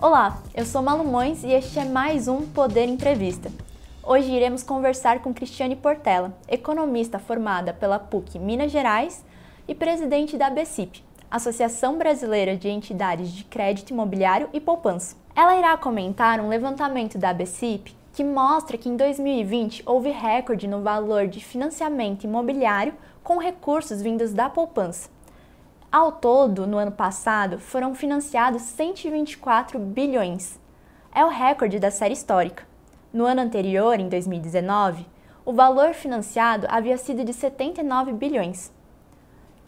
Olá, eu sou Malu Mões e este é mais um Poder Entrevista. Hoje iremos conversar com Cristiane Portela, economista formada pela PUC Minas Gerais e presidente da BCIP, Associação Brasileira de Entidades de Crédito Imobiliário e Poupança. Ela irá comentar um levantamento da BCIP que mostra que em 2020 houve recorde no valor de financiamento imobiliário com recursos vindos da poupança. Ao todo, no ano passado, foram financiados 124 bilhões. É o recorde da série histórica. No ano anterior, em 2019, o valor financiado havia sido de 79 bilhões.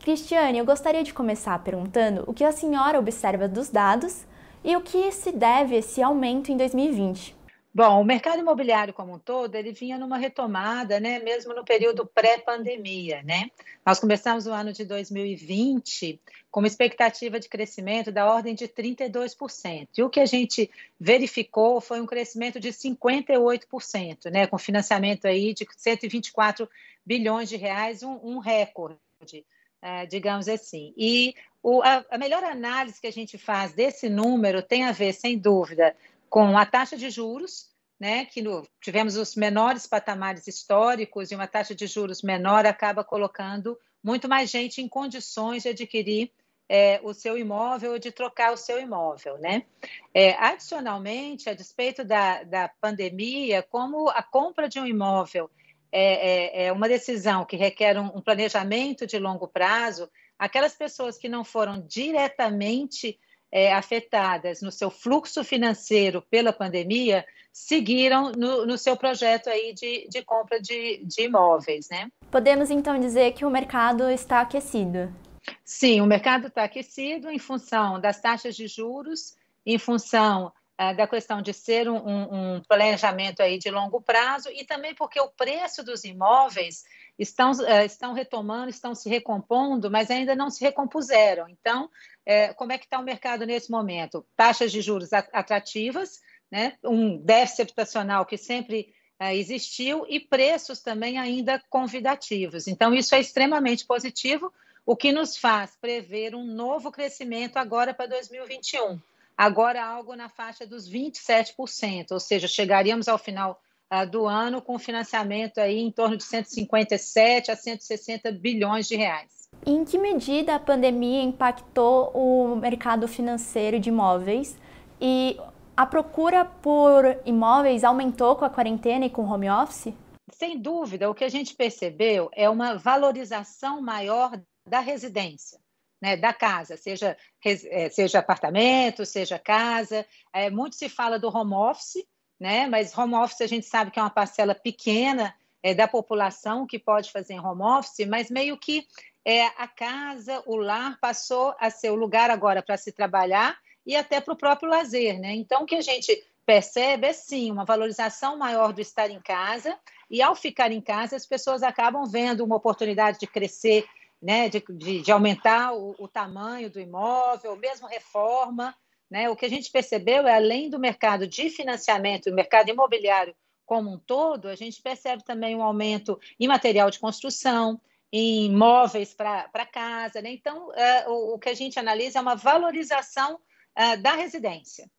Cristiane, eu gostaria de começar perguntando o que a senhora observa dos dados e o que se deve esse aumento em 2020. Bom, o mercado imobiliário como um todo, ele vinha numa retomada, né, mesmo no período pré-pandemia, né? Nós começamos o ano de 2020 com uma expectativa de crescimento da ordem de 32%. E o que a gente verificou foi um crescimento de 58%, né, com financiamento aí de 124 bilhões de reais, um, um recorde é, digamos assim. E o, a, a melhor análise que a gente faz desse número tem a ver, sem dúvida, com a taxa de juros, né, que no, tivemos os menores patamares históricos e uma taxa de juros menor acaba colocando muito mais gente em condições de adquirir é, o seu imóvel ou de trocar o seu imóvel. Né? É, adicionalmente, a despeito da, da pandemia, como a compra de um imóvel é, é, é uma decisão que requer um, um, planejamento de longo prazo, aquelas pessoas que não foram diretamente é, afetadas no seu fluxo financeiro pela pandemia seguiram no, no seu projeto aí de, de compra de, de imóveis, né? Podemos então dizer que o mercado está aquecido? Sim, o mercado está aquecido em função das taxas de juros, em função é, da questão de ser um, um, planejamento aí de longo prazo e também porque o preço dos imóveis estão, é, estão retomando, estão se recompondo, mas ainda não se recompuseram. Então, é, como é que está o mercado nesse momento? Taxas de juros atrativas, né? um déficit habitacional que sempre existiu e preços também ainda convidativos. Então, isso é extremamente positivo, o que nos faz prever um novo crescimento agora para 2021 agora algo na faixa dos 27%, ou seja, chegaríamos ao final do ano com financiamento aí em torno de 157 a 160 bilhões de reais. Em que medida a pandemia impactou o mercado financeiro de imóveis e a procura por imóveis aumentou com a quarentena e com o home office? Sem dúvida, o que a gente percebeu é uma valorização maior da residência né, da casa, seja, é, seja apartamento, seja casa. É, muito se fala do home office, né, mas home office a gente sabe que é uma parcela pequena é, da população que pode fazer home office, mas meio que é, a casa, o lar passou a ser o lugar agora para se trabalhar e até para o próprio lazer. Né? Então, o que a gente percebe é sim uma valorização maior do estar em casa, e ao ficar em casa, as pessoas acabam vendo uma oportunidade de crescer né, de, de, de aumentar o, o, tamanho do imóvel, mesmo reforma. Né? O que a gente percebeu é, além do mercado de financiamento, o mercado imobiliário como um todo, a gente percebe também um aumento em material de construção, em móveis para casa. Né? Então, é, o, o, que a gente analisa é uma valorização é, da residência.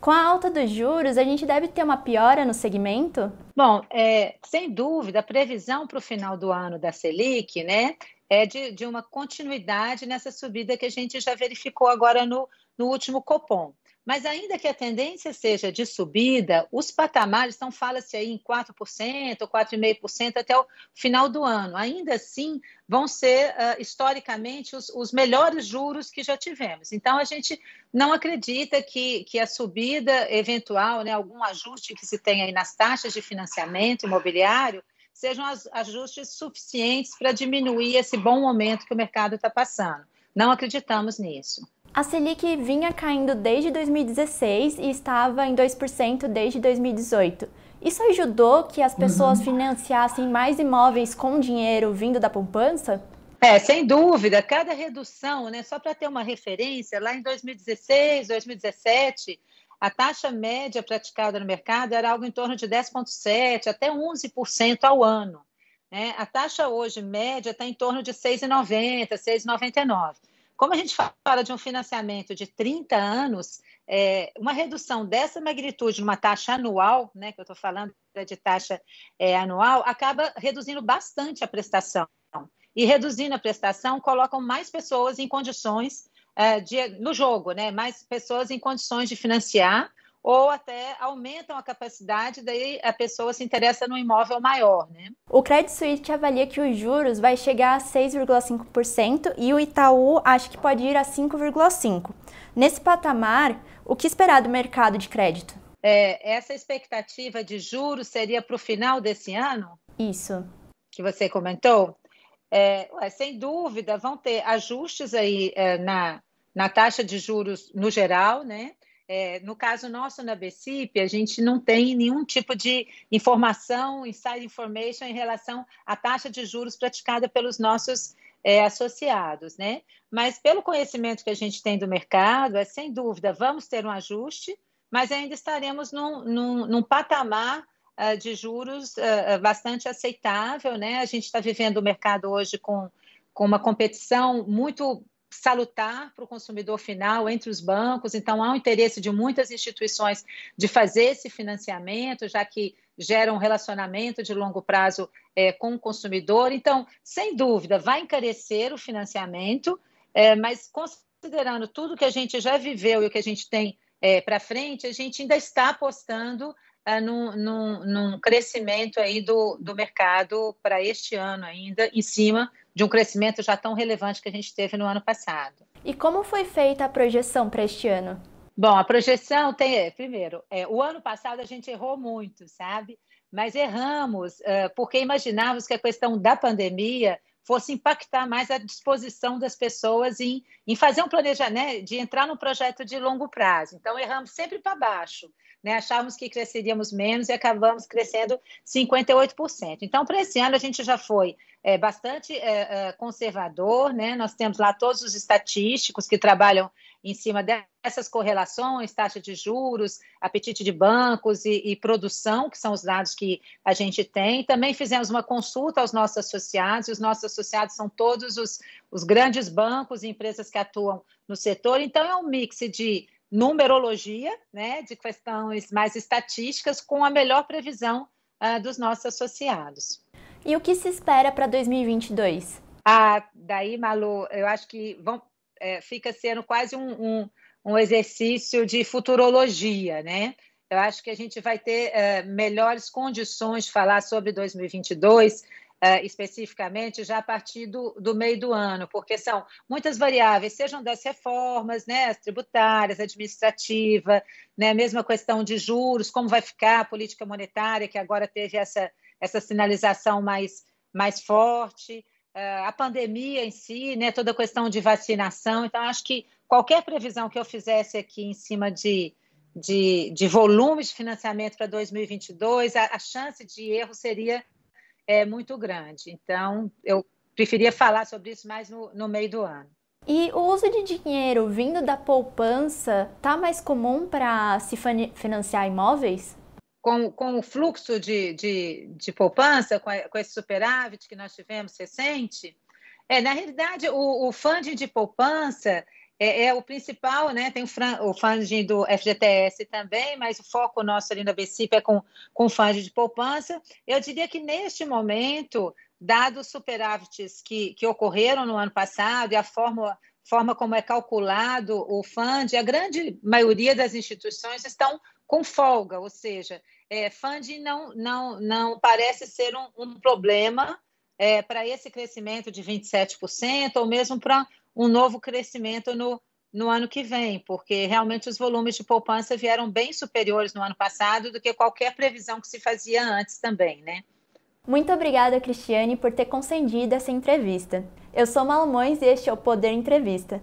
Com a alta dos juros, a gente deve ter uma piora no segmento? Bom, é, sem dúvida, a previsão para o final do ano da Selic né, é de, de uma continuidade nessa subida que a gente já verificou agora no, no último Copom. Mas ainda que a tendência seja de subida, os patamares, então fala-se aí em 4%, 4,5% até o final do ano. Ainda assim, vão ser, uh, historicamente, os, os, melhores juros que já tivemos. Então, a gente não acredita que, que a subida eventual, né, algum ajuste que se tem aí nas taxas de financiamento imobiliário, sejam ajustes suficientes para diminuir esse bom momento que o mercado está passando. Não acreditamos nisso. A Selic vinha caindo desde 2016 e estava em 2% desde 2018. Isso ajudou que as pessoas uhum. financiassem mais imóveis com dinheiro vindo da poupança? É, sem dúvida. Cada redução, né, só para ter uma referência, lá em 2016, 2017, a taxa média praticada no mercado era algo em torno de 10,7% até 11% ao ano. Né? A taxa hoje média está em torno de 6,90%, 6,99%. Como a gente fala de um financiamento de 30 anos, é, uma redução dessa magnitude numa taxa anual, né, que eu estou falando de taxa é, anual, acaba reduzindo bastante a prestação. E reduzindo a prestação, colocam mais pessoas em condições é, de, no jogo, né, mais pessoas em condições de financiar ou até aumentam a capacidade, daí a pessoa se interessa no imóvel maior. Né? O Credit Suisse avalia que os juros vai chegar a 6,5% e o Itaú acha que pode ir a 5,5%. Nesse patamar, o que esperar do mercado de crédito? É, essa expectativa de juros seria para o final desse ano? Isso. Que você comentou? É, ué, sem dúvida, vão ter ajustes aí é, na, na taxa de juros no geral, né? É, no caso nosso na BCIP, a gente não tem nenhum tipo de informação, inside information em relação à taxa de juros praticada pelos nossos é, associados, né? Mas pelo conhecimento que a gente tem do mercado, é sem dúvida, vamos ter um ajuste, mas ainda estaremos num, num, num patamar uh, de juros uh, bastante aceitável, né? A gente está vivendo o mercado hoje com, com uma competição muito salutar para o consumidor final entre os bancos, então há um interesse de muitas instituições de fazer esse financiamento, já que gera um relacionamento de longo prazo é, com o consumidor. Então, sem dúvida, vai encarecer o financiamento, é, mas considerando tudo que a gente já viveu e o que a gente tem é, para frente, a gente ainda está apostando é, num, num, num, crescimento aí do, do mercado para este ano ainda, em cima de um crescimento já tão relevante que a gente teve no ano passado. E como foi feita a projeção para este ano? Bom, a projeção tem, é, primeiro, é, o ano passado a gente errou muito, sabe? Mas erramos uh, porque imaginávamos que a questão da pandemia fosse impactar mais a disposição das pessoas em, em fazer um planejamento, né, de entrar num projeto de longo prazo. Então, erramos sempre para baixo né? Achávamos que cresceríamos menos e acabamos crescendo 58%. Então, para esse ano, a gente já foi é, bastante é, é, conservador, né? Nós temos lá todos os estatísticos que trabalham em cima dessas correlações, taxa de juros, apetite de bancos e, e, produção, que são os dados que a gente tem. Também fizemos uma consulta aos nossos associados, e os nossos associados são todos os, os grandes bancos e empresas que atuam no setor. Então, é um mix de numerologia, né, de questões mais estatísticas, com a melhor previsão uh, dos nossos associados. E o que se espera para 2022? Ah, daí, Malu, eu acho que vão, é, fica sendo quase um, um, um, exercício de futurologia, né? Eu acho que a gente vai ter é, melhores condições de falar sobre 2022 uh, especificamente já a partir do, do, meio do ano, porque são muitas variáveis, sejam das reformas, né, as tributárias, administrativa, né, mesma questão de juros, como vai ficar a política monetária, que agora teve essa, essa sinalização mais, mais forte, a pandemia em si, né, toda a questão de vacinação. Então, acho que qualquer previsão que eu fizesse aqui em cima de, de, de volumes de financiamento para 2022, a, a chance de erro seria é muito grande. Então, eu preferia falar sobre isso mais no, no meio do ano. E o uso de dinheiro vindo da poupança está mais comum para se financiar imóveis? Com, com o fluxo de, de, de poupança, com, a, com, esse superávit que nós tivemos recente, é, na realidade, o, o funding de poupança é, é, o principal, né? Tem o, o funding do FGTS também, mas o foco nosso ali na BCIP é com, com funding de poupança. Eu diria que neste momento, dados os superávites que, que ocorreram no ano passado e a forma, forma como é calculado o funding, a grande maioria das instituições estão com folga, ou seja, é, funding não, não, não parece ser um, um problema é, para esse crescimento de 27%, ou mesmo para um novo crescimento no, no ano que vem, porque realmente os volumes de poupança vieram bem superiores no ano passado do que qualquer previsão que se fazia antes também, né? Muito obrigada, Cristiane, por ter concedido essa entrevista. Eu sou Malmões e este é o Poder Entrevista.